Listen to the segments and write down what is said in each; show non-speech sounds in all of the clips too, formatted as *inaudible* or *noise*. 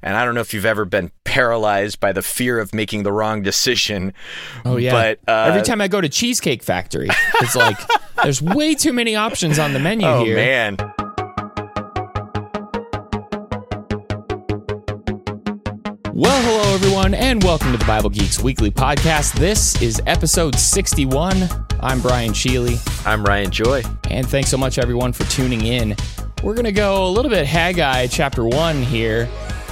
And I don't know if you've ever been paralyzed by the fear of making the wrong decision. Oh yeah. But uh, Every time I go to Cheesecake Factory, it's like *laughs* there's way too many options on the menu oh here. man. Well, hello everyone, and welcome to the Bible Geeks Weekly Podcast. This is episode 61. I'm Brian Sheely, I'm Ryan Joy. and thanks so much everyone for tuning in. We're going to go a little bit Haggai chapter 1 here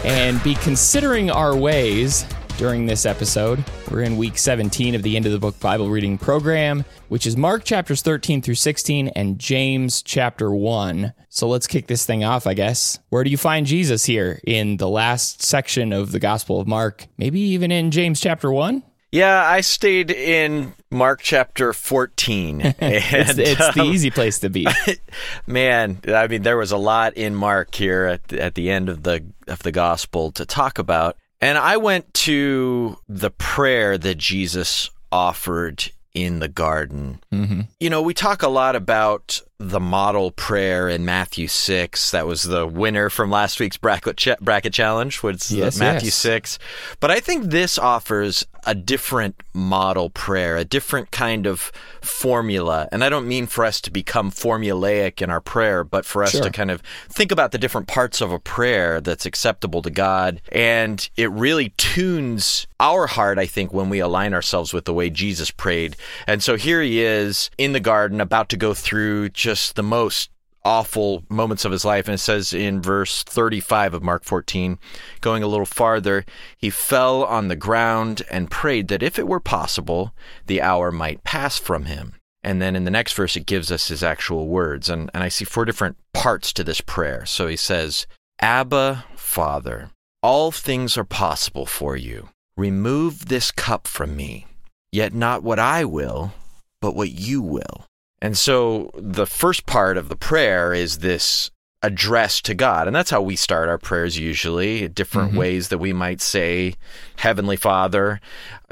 and be considering our ways during this episode. We're in week 17 of the End of the Book Bible reading program, which is Mark chapters 13 through 16 and James chapter 1. So let's kick this thing off, I guess. Where do you find Jesus here in the last section of the Gospel of Mark? Maybe even in James chapter 1? Yeah, I stayed in Mark chapter 14. *laughs* and, It's, it's the um, easy place to be. *laughs* Man, I mean, there was a lot in Mark here at the, at the end of the of the gospel to talk about, and I went to the prayer that Jesus offered in the garden. hmm You know, we talk a lot about the model prayer in Matthew six. That was the winner from last week's bracket cha- bracket challenge. Was Yes, Matthew yes. six? But I think this offers a different model prayer, a different kind of formula. And I don't mean for us to become formulaic in our prayer, but for us Sure. to kind of think about the different parts of a prayer that's acceptable to God. And it really tunes our heart, I think, when we align ourselves with the way Jesus prayed. And so here he is in the garden, about to go through just the most awful moments of his life. And it says in verse 35 of Mark 14, going a little farther, he fell on the ground and prayed that if it were possible, the hour might pass from him. And then in the next verse, it gives us his actual words. And, and I see four different parts to this prayer. So he says, Abba, Father, all things are possible for you. Remove this cup from me, yet not what I will, but what you will. And so the first part of the prayer is this address to God. And that's how we start our prayers usually, different Mhm. ways that we might say, Heavenly Father.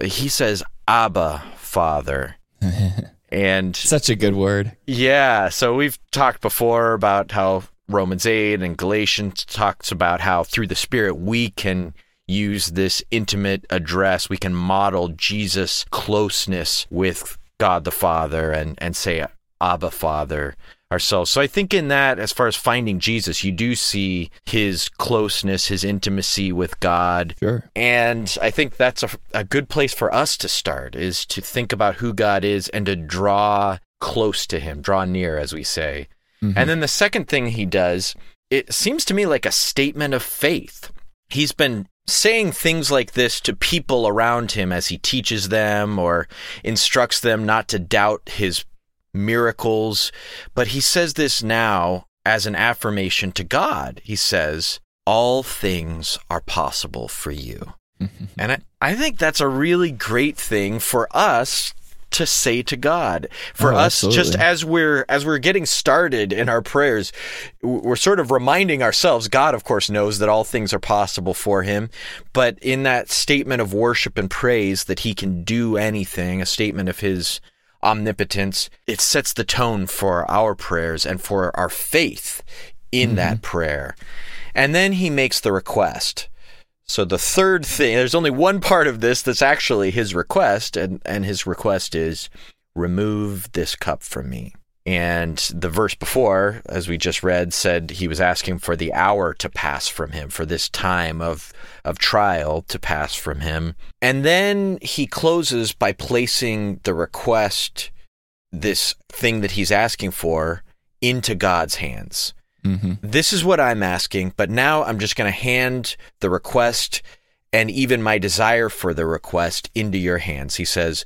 He says, Abba, Father. *laughs* And Such a good word. yeah, so we've talked before about how Romans 8 and Galatians talks about how through the Spirit we can use this intimate address. We can model Jesus' closeness with God the Father and, and say, Abba Father ourselves. So I think in that, as far as finding Jesus, you do see his closeness, his intimacy with God. Sure. And I think that's a, a good place for us to start is to think about who God is and to draw close to him, draw near, as we say. Mm-hmm. And then the second thing he does, it seems to me like a statement of faith. He's been saying things like this to people around him as he teaches them or instructs them not to doubt his miracles. But he says this now as an affirmation to God. He says, All things are possible for you. Mm-hmm. And I, I think that's a really great thing for us to say to God. For Oh, us just as we're as we're getting started in our prayers, we're sort of reminding ourselves God of course knows that all things are possible for him, but in that statement of worship and praise that he can do anything, a statement of his omnipotence, it sets the tone for our prayers and for our faith in mm-hmm. that prayer. And then he makes the request. So the third thing, there's only one part of this that's actually his request, and, and his request is remove this cup from me. And the verse before, as we just read, said he was asking for the hour to pass from him, for this time of, of trial to pass from him. And then he closes by placing the request, this thing that he's asking for, into God's hands hmm this is what I'm asking, but now I'm just going to hand the request and even my desire for the request into your hands. He says,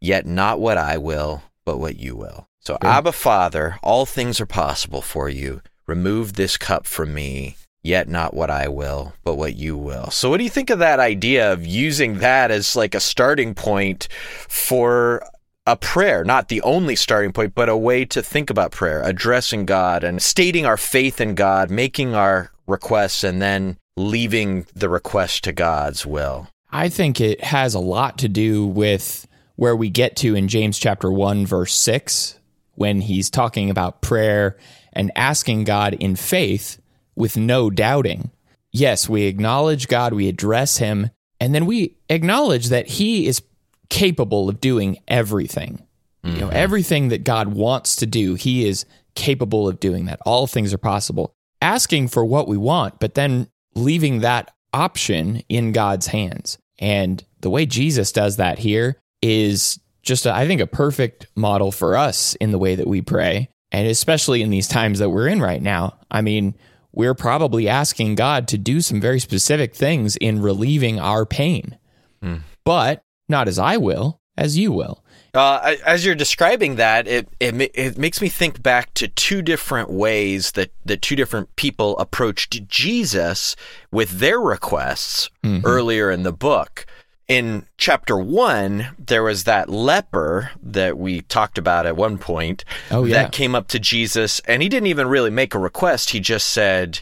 Yet not what I will, but what you will. So, Good. Abba Father, all things are possible for you. Remove this cup from me. Yet not what I will, but what you will. So, what do you think of that idea of using that as like a starting point for a prayer, not the only starting point, but a way to think about prayer, addressing God and stating our faith in God, making our requests, and then leaving the request to God's will. I think it has a lot to do with where we get to in James chapter 1 verse 6 when he's talking about prayer and asking God in faith with no doubting. yes, we acknowledge God, we address Him, and then we acknowledge that He is capable of doing everything. Mm-hmm. You know, everything that God wants to do, He is capable of doing that. All things are possible. Asking for what we want, but then leaving that option in God's hands. And the way Jesus does that here is just, a, I think, a perfect model for us in the way that we pray. And especially in these times that we're in right now. I mean, we're probably asking God to do some very specific things in relieving our pain, mm. but not as I will, as you will. Uh, as you're describing that, it, it it makes me think back to two different ways that, that two different people approached Jesus with their requests mm-hmm. earlier in the book. In chapter one, there was that leper that we talked about at one point oh, yeah. that came up to Jesus, and he didn't even really make a request. He just said,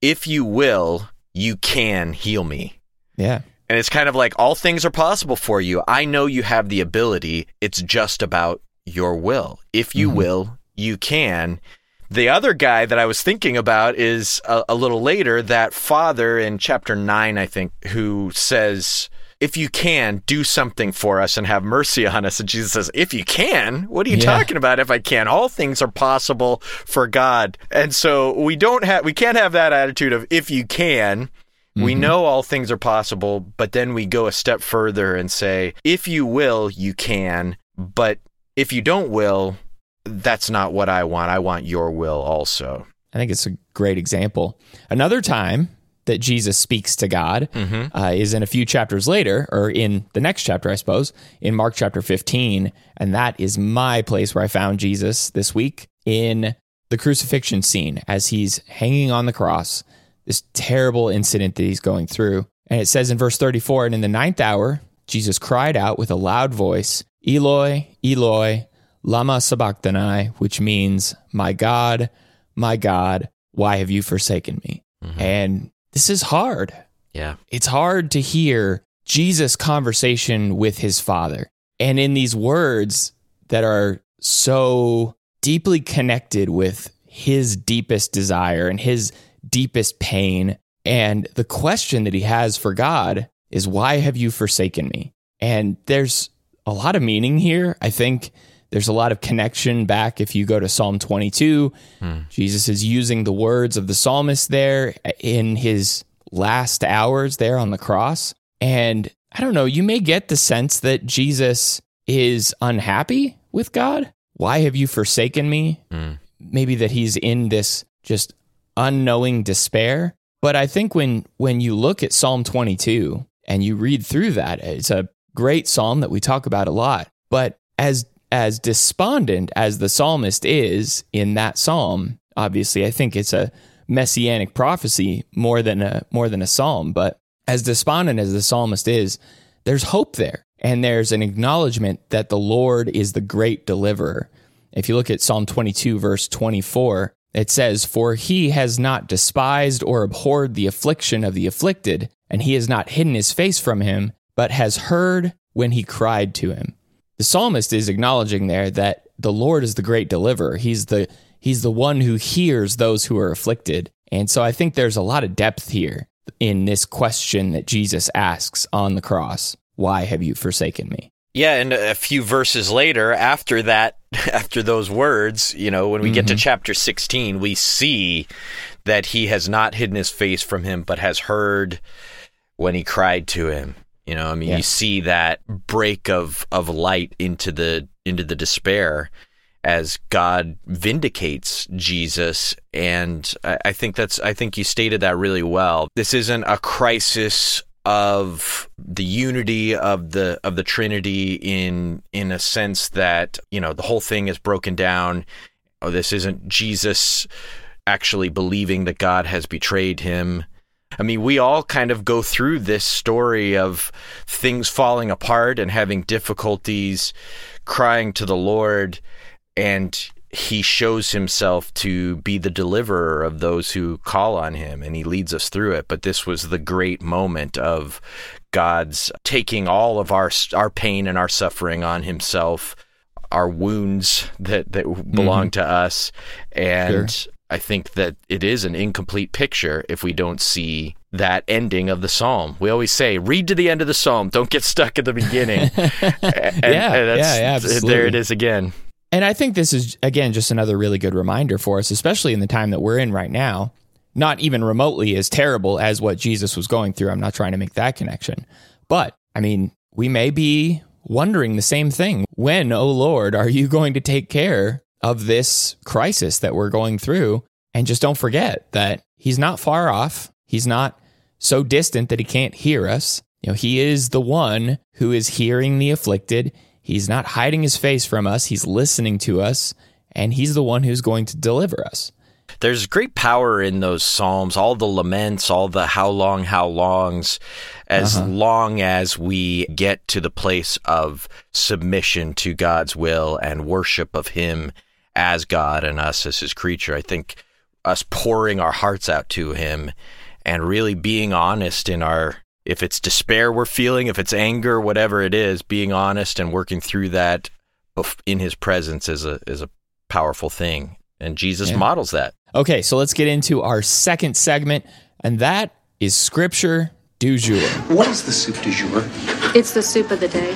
If you will, you can heal me. Yeah. And it's kind of like all things are possible for you. I know you have the ability. It's just about your will. If you mm-hmm. will, you can. The other guy that I was thinking about is a, a, little later, that father in chapter 9, I think, who says, If you can, do something for us and have mercy on us. And Jesus says, If you can? What are you yeah. talking about? If I can? All things are possible for God. And so we don't have, we can't have that attitude of if you can. Mm-hmm. We know all things are possible, but then we go a step further and say, if you will, you can, but if you don't will, that's not what I want. I want your will also. I think it's a great example. Another time that Jesus speaks to God mm-hmm. uh, is in a few chapters later, or in the next chapter, I suppose, in Mark chapter 15. And that is my place where I found Jesus this week in the crucifixion scene as he's hanging on the cross this terrible incident that he's going through. And it says in verse 34 And in the ninth hour, Jesus cried out with a loud voice, Eloi, Eloi, Lama Sabachthani, which means, My God, my God, why have you forsaken me? Mm-hmm. And this is hard. Yeah. It's hard to hear Jesus' conversation with his father. And in these words that are so deeply connected with his deepest desire and his deepest pain. And the question that he has for God is, Why have you forsaken me? And there's a lot of meaning here. I think there's a lot of connection back if you go to Psalm 22. Hmm. Jesus is using the words of the psalmist there in his last hours there on the cross. And I don't know, you may get the sense that Jesus is unhappy with God. Why have you forsaken me? Hmm. Maybe that he's in this just unknowing despair. But I think when when you look at Psalm 22 and you read through that, it's a great psalm that we talk about a lot. But as as despondent as the psalmist is in that psalm, obviously I think it's a messianic prophecy more than a more than a psalm, but as despondent as the psalmist is, there's hope there. And there's an acknowledgement that the Lord is the great deliverer. If you look at Psalm 22 verse 24, it says, For he has not despised or abhorred the affliction of the afflicted, and he has not hidden his face from him, but has heard when he cried to him. The psalmist is acknowledging there that the Lord is the great deliverer. He's the he's the one who hears those who are afflicted. And so I think there's a lot of depth here in this question that Jesus asks on the cross. Why have you forsaken me? Yeah, and a few verses later, after that, *laughs* after those words, you know, when we mm-hmm. get to mm-hmm. chapter 16, we see that he has not hidden his face from him, but has heard when he cried to him. You know, I mean, yeah. you see that break of of light into the into the despair as God vindicates Jesus, and I, I think that's I think you stated that really well. This isn't a crisis of the unity of the of the Trinity in in a sense that you know the whole thing is broken down. Oh, this isn't Jesus actually believing that God has betrayed him. I mean, we all kind of go through this story of things falling apart and having difficulties, crying to the Lord, and he shows himself to be the deliverer of those who call on him and he leads us through it but this was the great moment of God's taking all of our our pain and our suffering on himself our wounds that that belong mm-hmm. to us and sure. I think that it is an incomplete picture if we don't see that ending of the psalm. We always say, read to the end of the psalm. Don't get stuck at the beginning. *laughs* and, yeah, and yeah, yeah, absolutely. There it is again. And I think this is, again, just another really good reminder for us, especially in the time that we're in right now. Not even remotely as terrible as what Jesus was going through. I'm not trying to make that connection. But, I mean, we may be wondering the same thing. When, oh Lord, are you going to take care of this crisis that we're going through? And just don't forget that He's not far off. He's not so distant that He can't hear us. You know, He is the one who is hearing the afflicted. He's not hiding His face from us. He's listening to us, and He's the one who's going to deliver us. There's great power in those psalms, all the laments, all the how long, how longs, as uh-huh. long as we get to the place of submission to God's will and worship of Him as God and us as His creature. I think us pouring our hearts out to Him and really being honest in our, if it's despair we're feeling, if it's anger, whatever it is, being honest and working through that in His presence is a is a powerful thing. And Jesus yeah. models that. Okay, so let's get into our second segment, and that is Scripture du jour. What is the soup du jour? It's the soup of the day.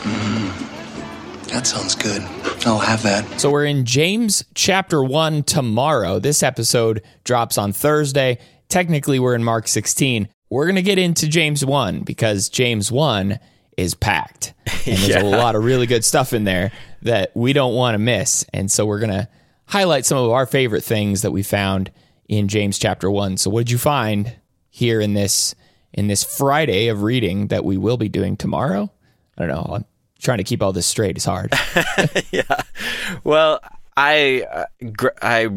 Mm, that sounds good. I'll have that. So we're in James chapter 1 tomorrow. This episode drops on Thursday. Technically, we're in Mark 16. We're going to get into James 1 because James 1 is packed. And there's *laughs* yeah. a lot of really good stuff in there that we don't want to miss. And so we're going to highlight some of our favorite things that we found in James chapter 1. So what did you find here in this in this Friday of reading that we will be doing tomorrow. I don't know. I'm trying to keep all this straight. It's hard. *laughs* yeah. Well, I uh, I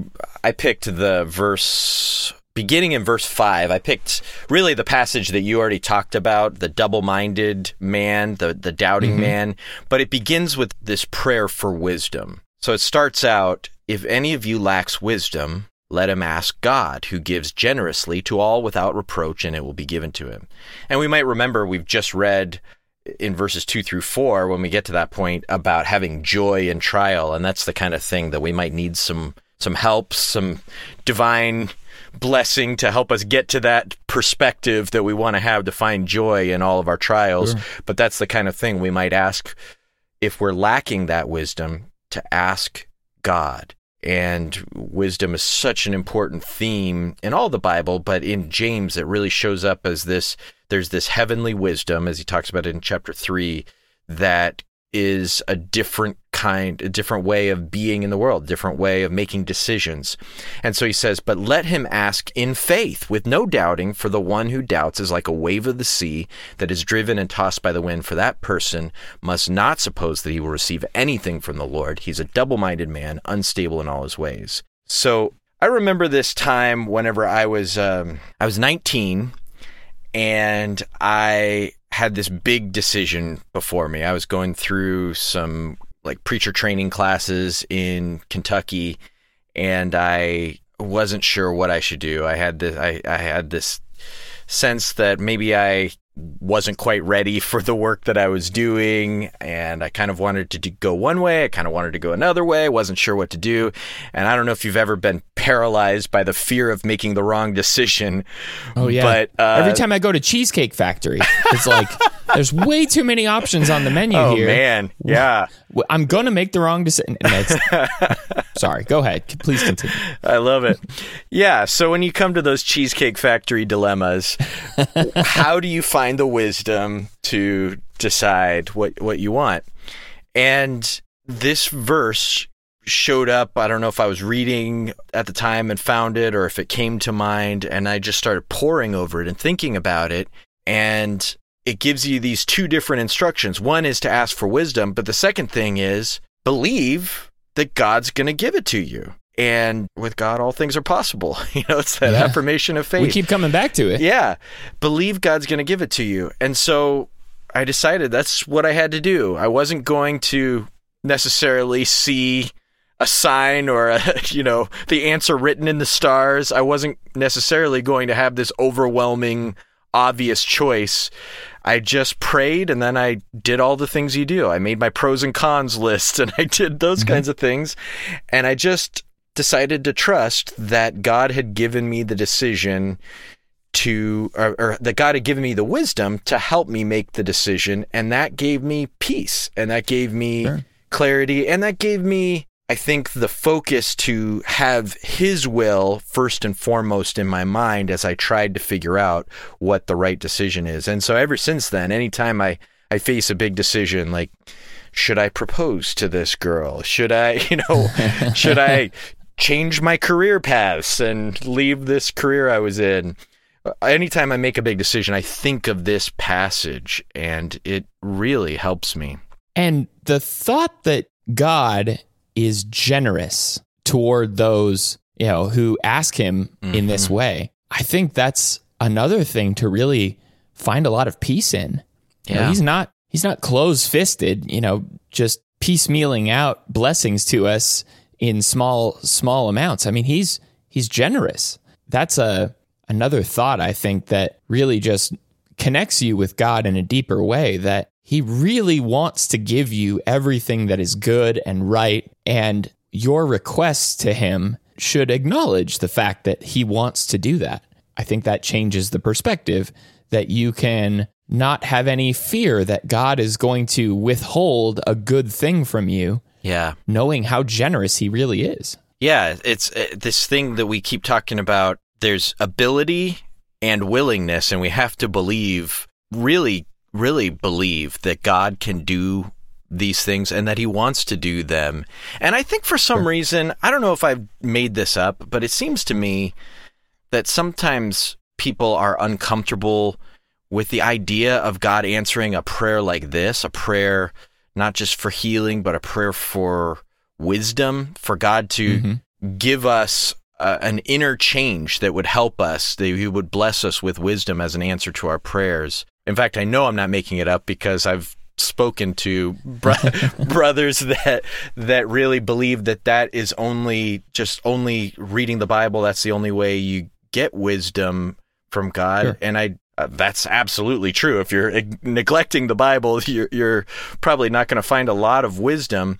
I picked the verse beginning in verse 5 i picked really the passage that you already talked about the double-minded man the the doubting mm-hmm. man but it begins with this prayer for wisdom so it starts out if any of you lacks wisdom let him ask God, who gives generously to all without reproach, and it will be given to him. And we might remember we've just read in verses two through four when we get to that point about having joy in trial, and that's the kind of thing that we might need some some help, some divine blessing to help us get to that perspective that we want to have to find joy in all of our trials. Sure. But that's the kind of thing we might ask if we're lacking that wisdom to ask God and wisdom is such an important theme in all the Bible, but in James it really shows up as this there's this heavenly wisdom as he talks about it in chapter 3 that is a different kind, a different way of being in the world, different way of making decisions. And so he says, But let him ask in faith, with no doubting, for the one who doubts is like a wave of the sea that is driven and tossed by the wind. For that person must not suppose that he will receive anything from the Lord. He's a double minded man, unstable in all his ways. So I remember this time whenever I was um, I was 19 and I had this big decision before me. I was going through some like preacher training classes in Kentucky and I wasn't sure what I should do. I had this I, I had this sense that maybe I wasn't quite ready for the work that I was doing and I kind of wanted to go one way, I kind of wanted to go another way, I wasn't sure what to do. And I don't know if you've ever been paralyzed by the fear of making the wrong decision. Oh yeah. But uh, every time I go to Cheesecake Factory, it's like *laughs* there's way too many options on the menu oh, here. Oh man. Yeah. I'm going to make the wrong decision. *laughs* sorry, go ahead. Please continue. I love it. Yeah, so when you come to those Cheesecake Factory dilemmas, how do you find the wisdom to decide what what you want? And this verse showed up. I don't know if I was reading at the time and found it or if it came to mind and I just started poring over it and thinking about it and it gives you these two different instructions. One is to ask for wisdom, but the second thing is believe that God's going to give it to you. And with God, all things are possible. *laughs* You know, it's that yeah. affirmation of faith. We keep coming back to it. Yeah. Believe God's going to give it to you. And so I decided that's what I had to do. I wasn't going to necessarily see a sign or a, *laughs* you know, the answer written in the stars. I wasn't necessarily going to have this overwhelming obvious choice. I just prayed and then I did all the things you do. I made my pros and cons *laughs* list and I did those mm-hmm. kinds of things. And I just decided to trust that God had given me the decision to, or, or, that God had given me the wisdom to help me make the decision. And that gave me peace and that gave me sure. clarity and that gave me, I think, the focus to have His will first and foremost in my mind as I tried to figure out what the right decision is. And so ever since then, anytime I, I face a big decision like, should I propose to this girl? Should I, *laughs* you know, should I change my career paths and leave this career I was in? Anytime I make a big decision, I think of this passage and it really helps me. And the thought that God is generous toward those, you know, who ask him mm-hmm. in this mm-hmm. way, I think that's another thing to really find a lot of peace in. You yeah. Know, he's not he's not closed fisted, you know, just piecemealing out blessings to us in small small amounts. I mean, he's he's generous. That's a another thought I think that really just connects you with God in a deeper way that he really wants to give you everything that is good and right and your requests to him should acknowledge the fact that he wants to do that. I think that changes the perspective that you can not have any fear that God is going to withhold a good thing from you. Yeah. Knowing how generous he really is. Yeah, it's uh, this thing that we keep talking about. There's ability and willingness, and we have to believe, really, really believe that God can do these things and that he wants to do them. And I think for some reason, I don't know if I've made this up, but it seems to me that sometimes people are uncomfortable with the idea of God answering a prayer like this, a prayer not just for healing, but a prayer for wisdom, for God to mm-hmm. give us uh, an inner change that would help us, that He would bless us with wisdom as an answer to our prayers. In fact, I know I'm not making it up because I've spoken to bro- *laughs* *laughs* brothers that that really believe that that is only just only reading the Bible. That's the only way you get wisdom from God. Sure. And I uh, that's absolutely true. If you're neglecting the Bible, *laughs* you're, you're probably not going to find a lot of wisdom.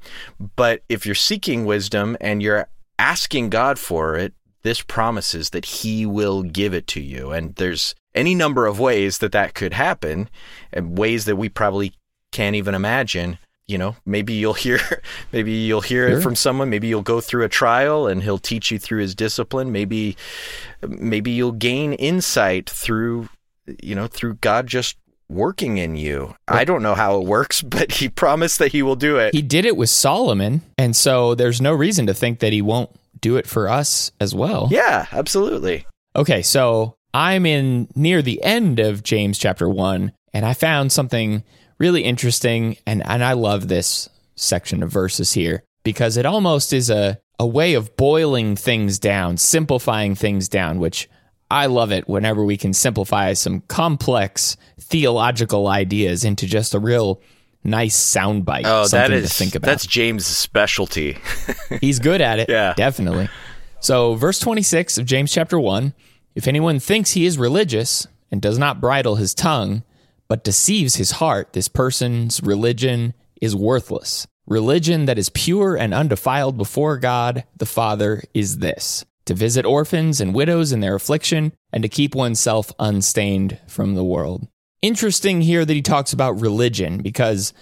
But if you're seeking wisdom and you're asking God for it, this promises that He will give it to you. And there's any number of ways that that could happen, and ways that we probably can't even imagine. You know, maybe you'll hear, *laughs* maybe you'll hear sure. it from someone. Maybe you'll go through a trial, and He'll teach you through His discipline. Maybe, maybe you'll gain insight through you know, through God just working in you. I don't know how it works, *laughs* but he promised that he will do it. He did it with Solomon, and so there's no reason to think that he won't do it for us as well. Yeah, absolutely. Okay, so I'm in near the end of James chapter 1 and I found something really interesting and and I love this section of verses here because it almost is a a way of boiling things down, simplifying things down, which I love it whenever we can simplify some complex theological ideas into just a real nice soundbite. Oh, that is to think about. That's James' specialty. He's good at it. *laughs* Yeah, definitely. So, verse twenty-six of James chapter one: If anyone thinks he is religious and does not bridle his tongue, but deceives his heart, this person's religion is worthless. Religion that is pure and undefiled before God the Father is this to visit orphans and widows in their affliction, and to keep oneself unstained from the world. Interesting here that he talks about religion because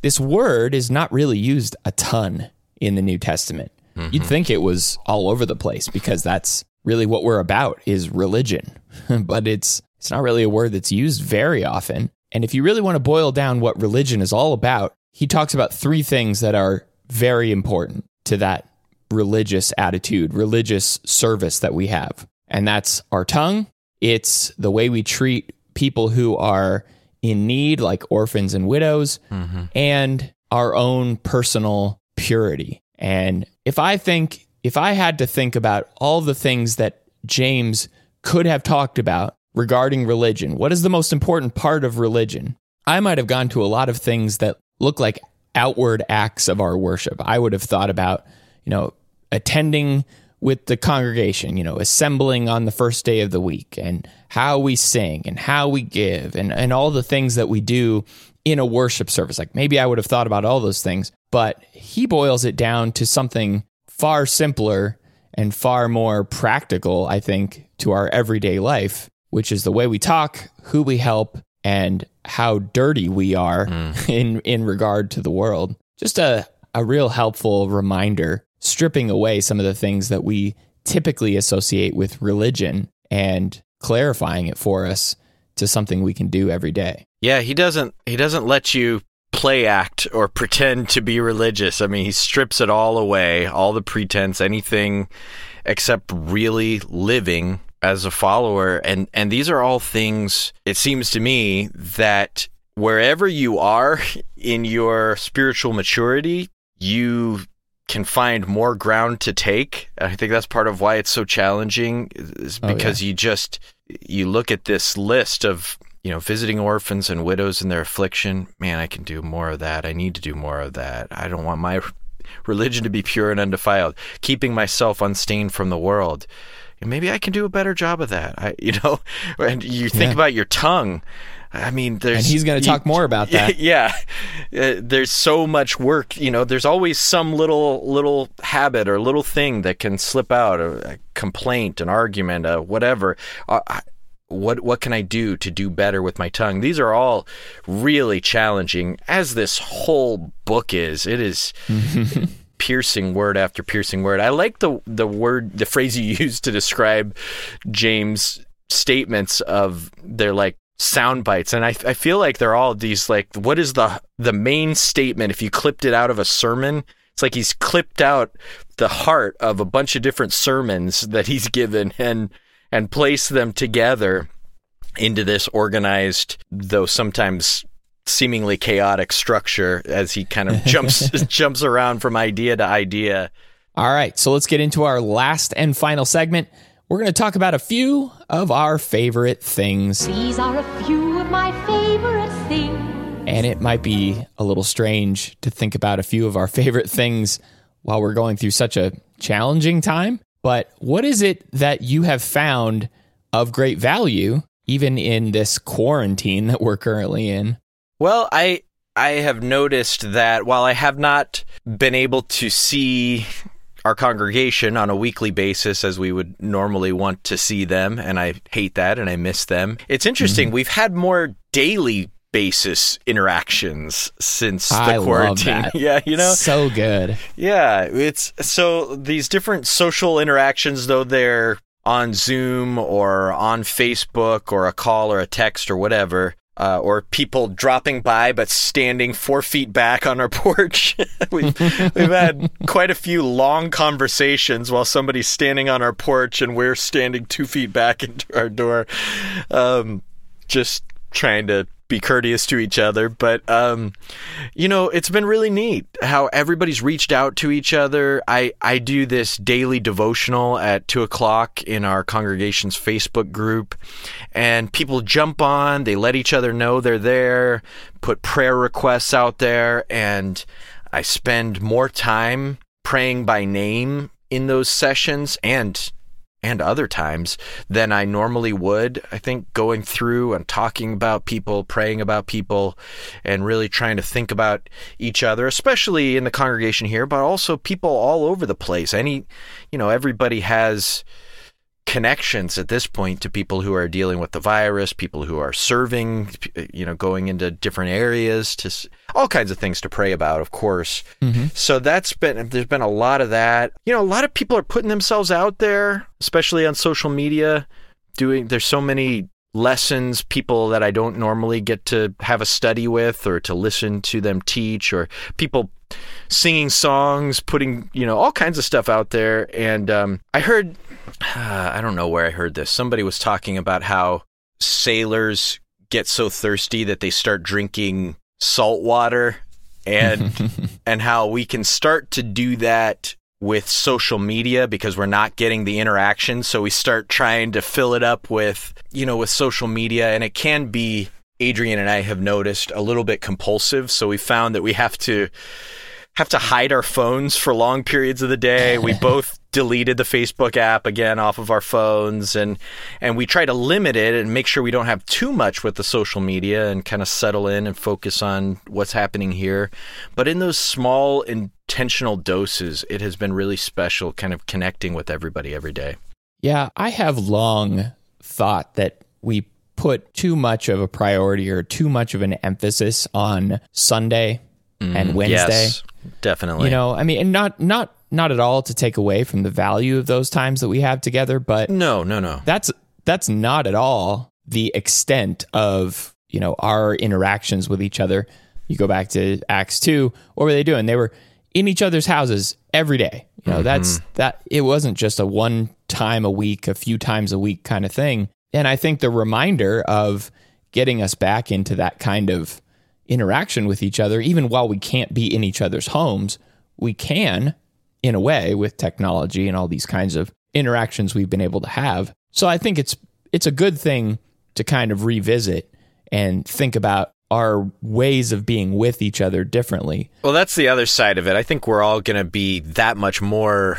this word is not really used a ton in the New Testament. Mm-hmm. You'd think it was all over the place because that's really what we're about is religion. *laughs* but it's it's not really a word that's used very often. And if you really want to boil down what religion is all about, he talks about three things that are very important to that religious attitude, religious service that we have. And that's our tongue. It's the way we treat people who are in need, like orphans and widows, mm-hmm. and our own personal purity. And if I think, if I had to think about all the things that James could have talked about regarding religion, what is the most important part of religion? I might have gone to a lot of things that look like outward acts of our worship. I would have thought about, you know, attending with the congregation, you know, assembling on the first day of the week and how we sing and how we give and, and all the things that we do in a worship service. Like maybe I would have thought about all those things, but he boils it down to something far simpler and far more practical, I think, to our everyday life, which is the way we talk, who we help, and how dirty we are mm. *laughs* in in regard to the world. Just a a real helpful reminder, stripping away some of the things that we typically associate with religion and clarifying it for us to something we can do every day. Yeah, he doesn't he doesn't let you play act or pretend to be religious. I mean, he strips it all away, all the pretense, anything except really living as a follower and and these are all things it seems to me that wherever you are in your spiritual maturity, you can find more ground to take. I think that's part of why it's so challenging is Oh, because you just you look at this list of you know visiting orphans and widows in their affliction. Man, I can do more of that. I need to do more of that. I don't want my *laughs* religion to be pure and undefiled, keeping myself unstained from the world. And maybe I can do a better job of that. I, *laughs* you know, and you think Yeah. about your tongue. I mean, there's And he's going to talk more about *laughs* that. yeah, Uh, there's so much work. You know, there's always some little little habit or little thing that can slip out. A, a complaint, an argument, a whatever. Uh, I- what what can I do to do better with my tongue? These are all really challenging, as this whole book is. It is *laughs* piercing word after piercing word. I like the the word the phrase you *laughs* used to describe James' statements of they're like sound bites and I, I feel like they're all these like what is the the main statement if you clipped it out of a sermon it's like he's clipped out the heart of a bunch of different sermons that he's given and and place them together into this organized though sometimes seemingly chaotic structure as he kind of *laughs* jumps *laughs* jumps around from idea to idea All right, so let's get into our last and final segment. We're going to talk about a few of our favorite things, These are a few of my favorite things. and it might be a little strange to think about a few of our favorite things while we're going through such a challenging time. But what is it that you have found of great value, even in this quarantine that we're currently in? Well, I I have noticed that while I have not been able to see our congregation on a weekly basis as we would normally want to see them, and I hate that and I miss them. It's interesting. Mm-hmm. We've had more daily basis interactions since the I quarantine. *laughs* yeah, you know. so good. Yeah, it's so these different social interactions, though they're on Zoom or on Facebook or a call or a text or whatever, uh, or people dropping by but standing four feet back on our *laughs* porch. *laughs* we've, we've had quite a few long conversations while somebody's standing on our porch and we're standing two feet back into our door, um, just trying to be courteous to each other. But um, you know, it's been really neat how everybody's reached out to each other. I, I do this daily devotional at two o'clock in our congregation's Facebook group, and people jump on, they let each other know they're there, put prayer requests out there, and I spend more time praying by name in those sessions and and other times than I normally would. I think going through and talking about people, praying about people, and really trying to think about each other, especially in the congregation here, but also people all over the place. Any, you know, everybody has connections at this point to people who are dealing with the virus, people who are serving, you know, going into different areas to all kinds of things to pray about, of course. So that's been there's been a lot of that. You know, a lot of people are putting themselves out there, especially on social media, doing there's so many lessons people that I don't normally get to have a study with or to listen to them teach or people singing songs, putting, you know, all kinds of stuff out there and um I heard *sighs* I don't know where I heard this. Somebody was talking about how sailors get so thirsty that they start drinking salt water and *laughs* and how we can start to do that with social media because we're not getting the interaction. So we start trying to fill it up with you know with social media. And it can be Adrian and I have noticed a little bit compulsive. So we found that we have to have to hide our phones for long periods of the day. *laughs* We both deleted the Facebook app again off of our phones and and we try to limit it and make sure we don't have too much with the social media and kind of settle in and focus on what's happening here. But in those small intentional doses, it has been really special kind of connecting with everybody every day. Yeah, I have long thought that we put too much of a priority or too much of an emphasis on Sunday Mm, and Wednesday. Yes, definitely. You know, I mean, and not not not at all to take away from the value of those times that we have together, but no, no, no. that's that's not at all the extent of you know our interactions with each other. You go back to Acts two. What were they doing? They were in each other's houses every day. You know, that's mm-hmm. that. It wasn't just a one time a week, a few times a week kind of thing. And I think the reminder of getting us back into that kind of interaction with each other, even while we can't be in each other's homes, we can, in a way, with technology and all these kinds of interactions we've been able to have. So I think it's it's a good thing to kind of revisit and think about our ways of being with each other differently. Well, that's the other side of it. I think we're all going to be that much more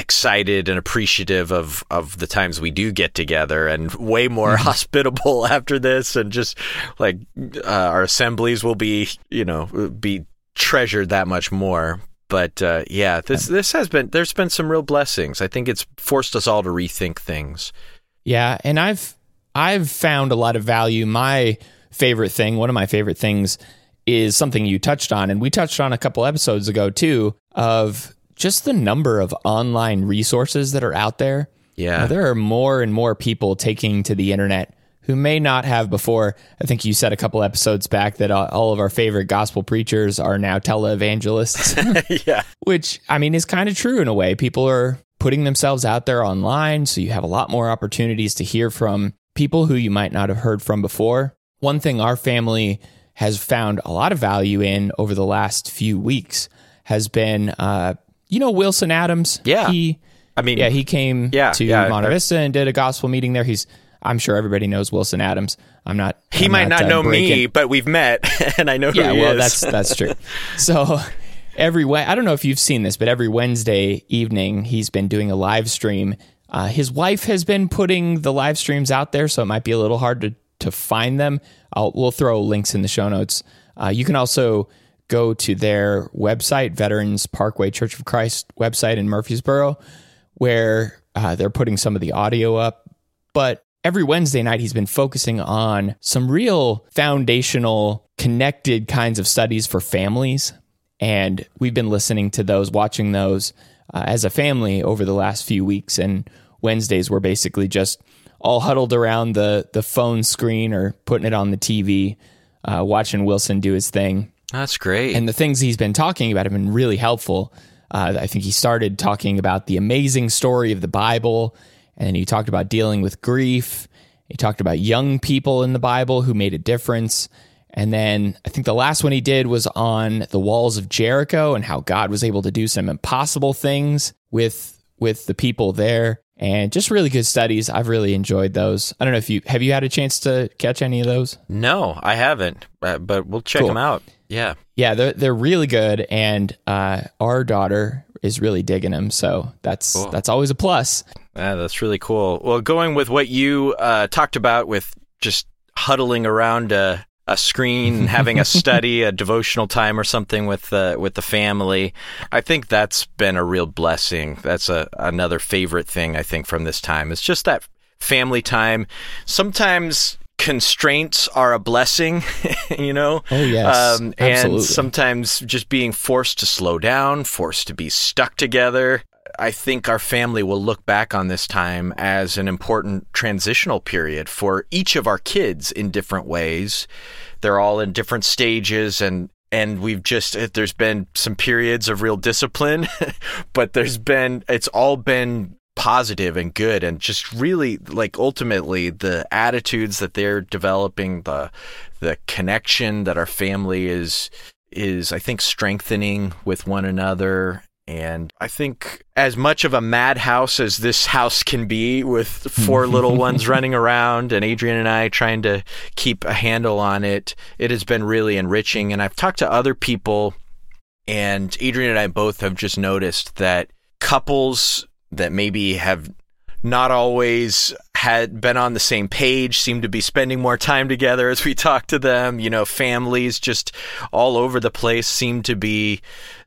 excited and appreciative of of the times we do get together and way more hospitable *laughs* after this and just like uh, our assemblies will be you know be treasured that much more. But uh, yeah this this has been there's been some real blessings. I think it's forced us all to rethink things. Yeah, and I've I've found a lot of value. My favorite thing, one of my favorite things is something you touched on and we touched on a couple episodes ago too of just the number of online resources that are out there. Yeah. Now, there are more and more people taking to the internet who may not have before. I think you said a couple episodes back that uh, all of our favorite gospel preachers are now televangelists. *laughs* yeah which I mean is kind of true in a way. People are putting themselves out there online, so you have a lot more opportunities to hear from people who you might not have heard from before. One thing our family has found a lot of value in over the last few weeks has been, uh, you know, Wilson Adams. Yeah. he, I mean- yeah, he came Yeah, to yeah. Monte Vista and did a gospel meeting there. He's, I'm sure everybody knows Wilson Adams. I'm not. he I'm might not, uh, know me but we've met *laughs* and i know who yeah, well, is. that's that's true. *laughs* So every Wed- I don't know if you've seen this, but every Wednesday evening he's been doing a live stream. Uh, his wife has been putting the live streams out there, so it might be a little hard to to find them. I'll, we'll throw links in the show notes. Uh, you can also go to their website, Veterans Parkway Church of Christ website in Murfreesboro, where uh, they're putting some of the audio up. But every Wednesday night, he's been focusing on some real foundational, connected kinds of studies for families. And we've been listening to those, watching those uh, as a family over the last few weeks. And Wednesdays were basically just all huddled around the, the phone screen or putting it on the TV, uh, watching Wilson do his thing. That's great And the things he's been talking about have been really helpful. Uh, I think he started talking about the amazing story of the Bible, and he talked about dealing with grief. He talked about young people in the Bible who made a difference. And then I think the last one he did was on the walls of Jericho and how God was able to do some impossible things with with the people there. And just really good studies. I've really enjoyed those. I don't know if you have you had a chance to catch any of those? no i haven't uh, but we'll check Cool. them out yeah Yeah, they're they're really good, and uh, our daughter is really digging them. So that's that's always a plus. Yeah, that's really cool. Well, going with what you uh, talked about with just huddling around a, a screen *laughs* having a study, a devotional time or something with the with the family, I think that's been a real blessing. That's a another favorite thing I think from this time. It's just that family time. Sometimes constraints are a blessing, *laughs* you know. Um, Oh, yes. and sometimes just being forced to slow down, forced to be stuck together. I think our family will look back on this time as an important transitional period for each of our kids in different ways. They're all in different stages and and we've just there's been some periods of real discipline, *laughs* but there's been it's all been positive and good and just really like ultimately the attitudes that they're developing the the connection that our family is is I think strengthening with one another and I think as much of a madhouse as this house can be with four little *laughs* ones running around and Adrian and I trying to keep a handle on it, it has been really enriching. And I've talked to other people, and Adrian and I both have just noticed that couples that maybe have not always had been on the same page seem to be spending more time together as we *laughs* talk to them you know families just all over the place seem to be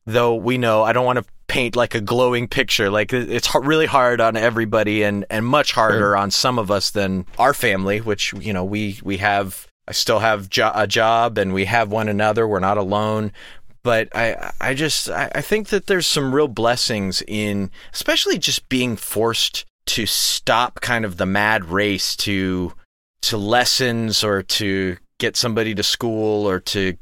though we know I don't want to paint like a glowing picture. Like it's really hard on everybody, and and much harder on some of us than our family, which you know we we have. I still have jo- a job, and we have one another. We're not alone. But I, I just, I, I think that there's some real blessings in, especially just being forced to stop kind of the mad race to, to lessons or to get somebody to school or to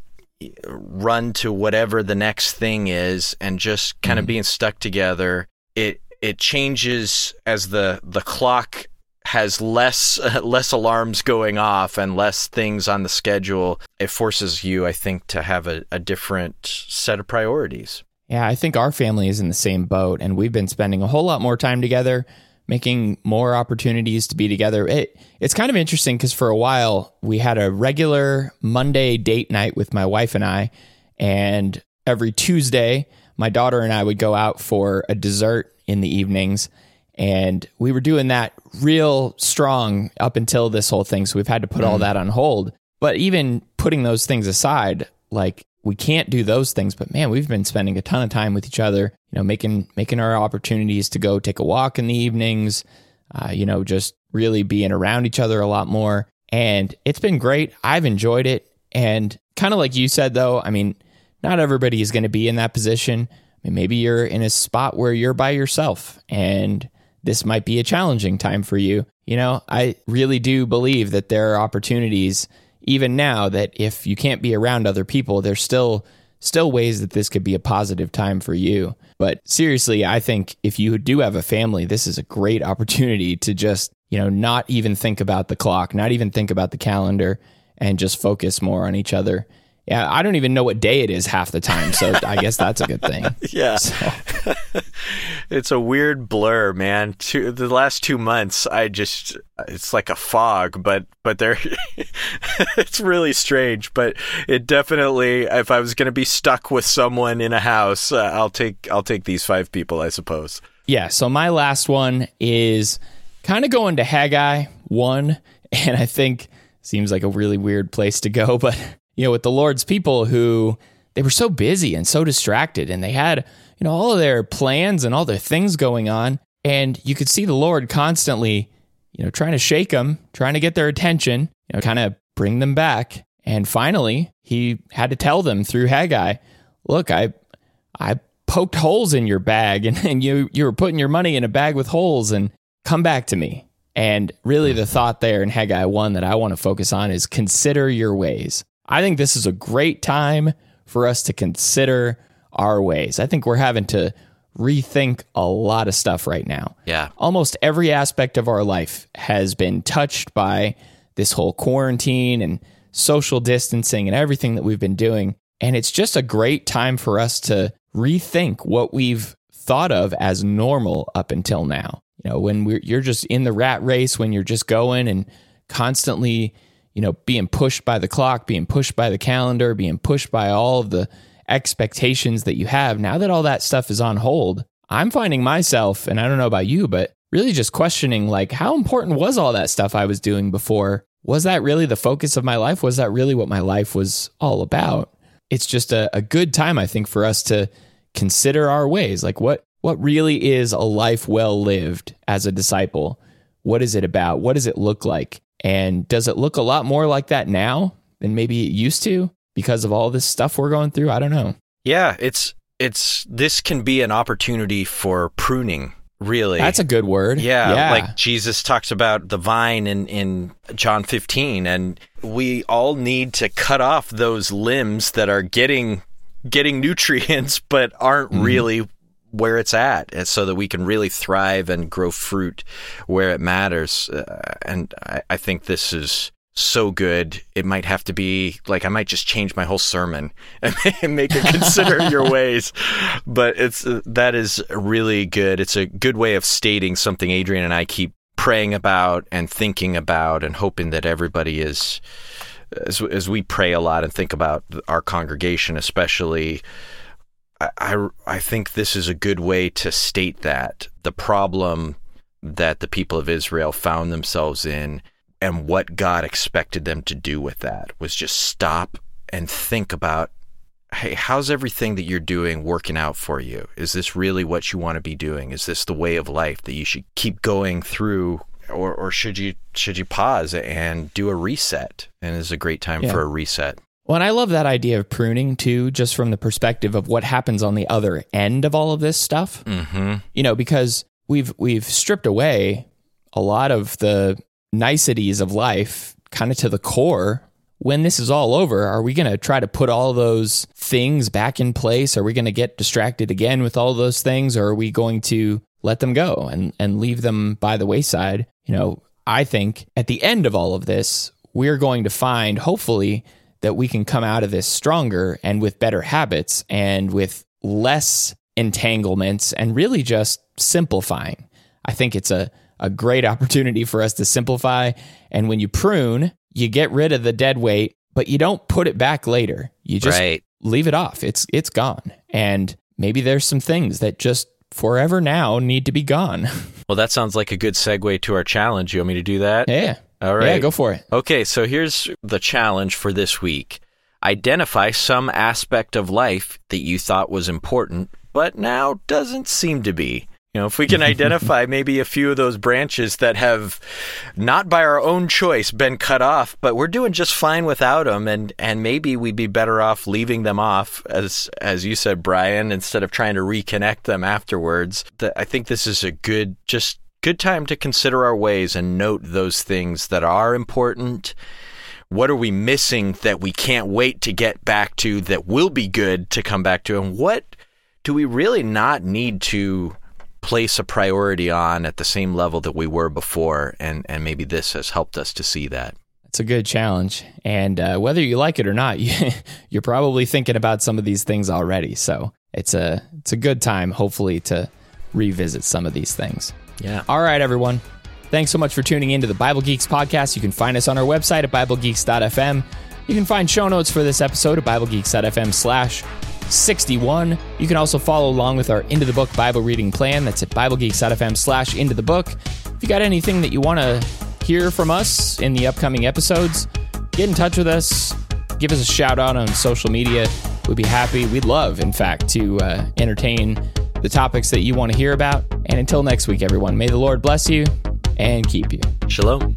run to whatever the next thing is and just kind of being stuck together it it changes as the the clock has less uh, *laughs* less alarms going off and less things on the schedule it forces you i think to have a, a different set of priorities. Yeah, I think our family is in the same boat, and we've been spending a whole lot more time together, making more opportunities to be together. It it's kind of interesting because for a while we had a regular Monday date night with my wife and I, and every Tuesday my daughter and I would go out for a dessert in the evenings, and we were doing that real strong up until this whole thing. So we've had to put all mm. that on hold. But even putting those things aside, like we can't do those things but man we've been spending a ton of time with each other you know making making our opportunities to go take a walk in the evenings uh, you know just really being around each other a lot more. And it's been great. I've enjoyed it. And kind of like you said though i mean not everybody is going to be in that position. I mean maybe you're in a spot where you're by yourself and this might be a challenging time for you. You know i really do believe that there are opportunities even now that if you can't be around other people, there's still still ways that this could be a positive time for you. But seriously, I think if you do have a family, this is a great opportunity to just, you know, not even think about the clock, not even think about the calendar and just focus more on each other. Yeah, I don't even know what day it is half the time, so I guess that's a good thing. *laughs* yeah. So, *laughs* it's a weird blur man. Two, the last two months i just it's like a fog but but they're *laughs* it's really strange but it definitely if i was going to be stuck with someone in a house uh, i'll take i'll take these five people i suppose. Yeah, so my last one is kind of going to Haggai 1, and I think seems like a really weird place to go, but you know, with the Lord's people who they were so busy and so distracted and they had, you know, all of their plans and all their things going on, and you could see the Lord constantly, you know, trying to shake them, trying to get their attention, you know, kind of bring them back. And finally, he had to tell them through Haggai, look, I I poked holes in your bag *laughs* and, and you you were putting your money in a bag with holes and come back to me. And really the thought there in Haggai 1 that I want to focus on is consider your ways. I think this is a great time for us to consider our ways. I think we're having to rethink a lot of stuff right now. Yeah. Almost every aspect of our life has been touched by this whole quarantine and social distancing and everything that we've been doing. And it's just a great time for us to rethink what we've thought of as normal up until now. You know, when we're, you're just in the rat race, when you're just going and constantly, you know, being pushed by the clock, being pushed by the calendar, being pushed by all of the expectations that you have. Now that all that stuff is on hold, I'm finding myself, and I don't know about you, but really just questioning like, how important was all that stuff I was doing before? Was that really the focus of my life? Was that really what my life was all about? It's just a, a good time, I think, for us to consider our ways. Like, what what really is a life well lived as a disciple? What is it about? What does it look like? And does it look a lot more like that now than maybe it used to because of all this stuff we're going through? I don't know. Yeah, it's it's this can be an opportunity for pruning, really. That's a good word. Yeah, yeah. like Jesus talks about the vine in, in John 15, and we all need to cut off those limbs that are getting getting nutrients *laughs* but aren't mm-hmm. really where it's at, and so that we can really thrive and grow fruit where it matters. Uh, and I, I think this is so good. It might have to be like I might just change my whole sermon *laughs* and make it consider your *laughs* ways. But it's uh, that is really good. It's a good way of stating something Adrian and I keep praying about and thinking about and hoping that everybody is as, as we pray a lot and think about our congregation especially I, I, I think this is a good way to state that the problem that the people of Israel found themselves in and what God expected them to do with that was just stop and think about hey, how's everything that you're doing working out for you? Is this really what you want to be doing? Is this the way of life that you should keep going through? Or, or should you should you pause and do a reset? And it's a great time Yeah. for a reset. Well, and I love that idea of pruning too, just from the perspective of what happens on the other end of all of this stuff. Mm-hmm. You know, because we've we've stripped away a lot of the niceties of life, kind of to the core. When this is all over, are we going to try to put all those things back in place? Are we going to get distracted again with all those things, or are we going to let them go and and leave them by the wayside? You know, I think at the end of all of this, we're going to find, hopefully, that we can come out of this stronger and with better habits and with less entanglements and really just simplifying. I think it's a, a great *laughs* opportunity for us to simplify. And when you prune, you get rid of the dead weight, but you don't put it back later. You just Right. leave it off. It's it's gone. And maybe there's some things that just forever now need to be gone. *laughs* Well, that sounds like a good segue to our challenge. You want me to do that? yeah. All right. Yeah, go for it. Okay, so here's the challenge for this week. Identify some aspect of life that you thought was important, but now doesn't seem to be. You know, if we can *laughs* identify maybe a few of those branches that have not by our own choice been cut off, but we're doing just fine without them and and maybe we'd be better off leaving them off as as you said Brian instead of trying to reconnect them afterwards. That I think this is a good just good time to consider our ways and note those things that are important. What are we missing that we can't wait to get back to that will be good to come back to? And what do we really not need to place a priority on at the same level that we were before? And, and maybe this has helped us to see that. It's a good challenge. And uh, whether you like it or not, *laughs* you, you're probably thinking about some of these things already. So it's a it's a good time, hopefully, to revisit some of these things. Yeah. All right, everyone. Thanks so much for tuning in to the Bible Geeks podcast. You can find us on our website at BibleGeeks.fm. You can find show notes for this episode at BibleGeeks.fm slash 61. You can also follow along with our Into the Book Bible reading plan. That's at BibleGeeks.fm slash Into the Book. If you got anything that you want to hear from us in the upcoming episodes, get in touch with us. Give us a shout out on social media. We'd be happy. We'd love, in fact, to uh, entertain the topics that you want to hear about. And until next week, everyone, may the Lord bless you and keep you. Shalom.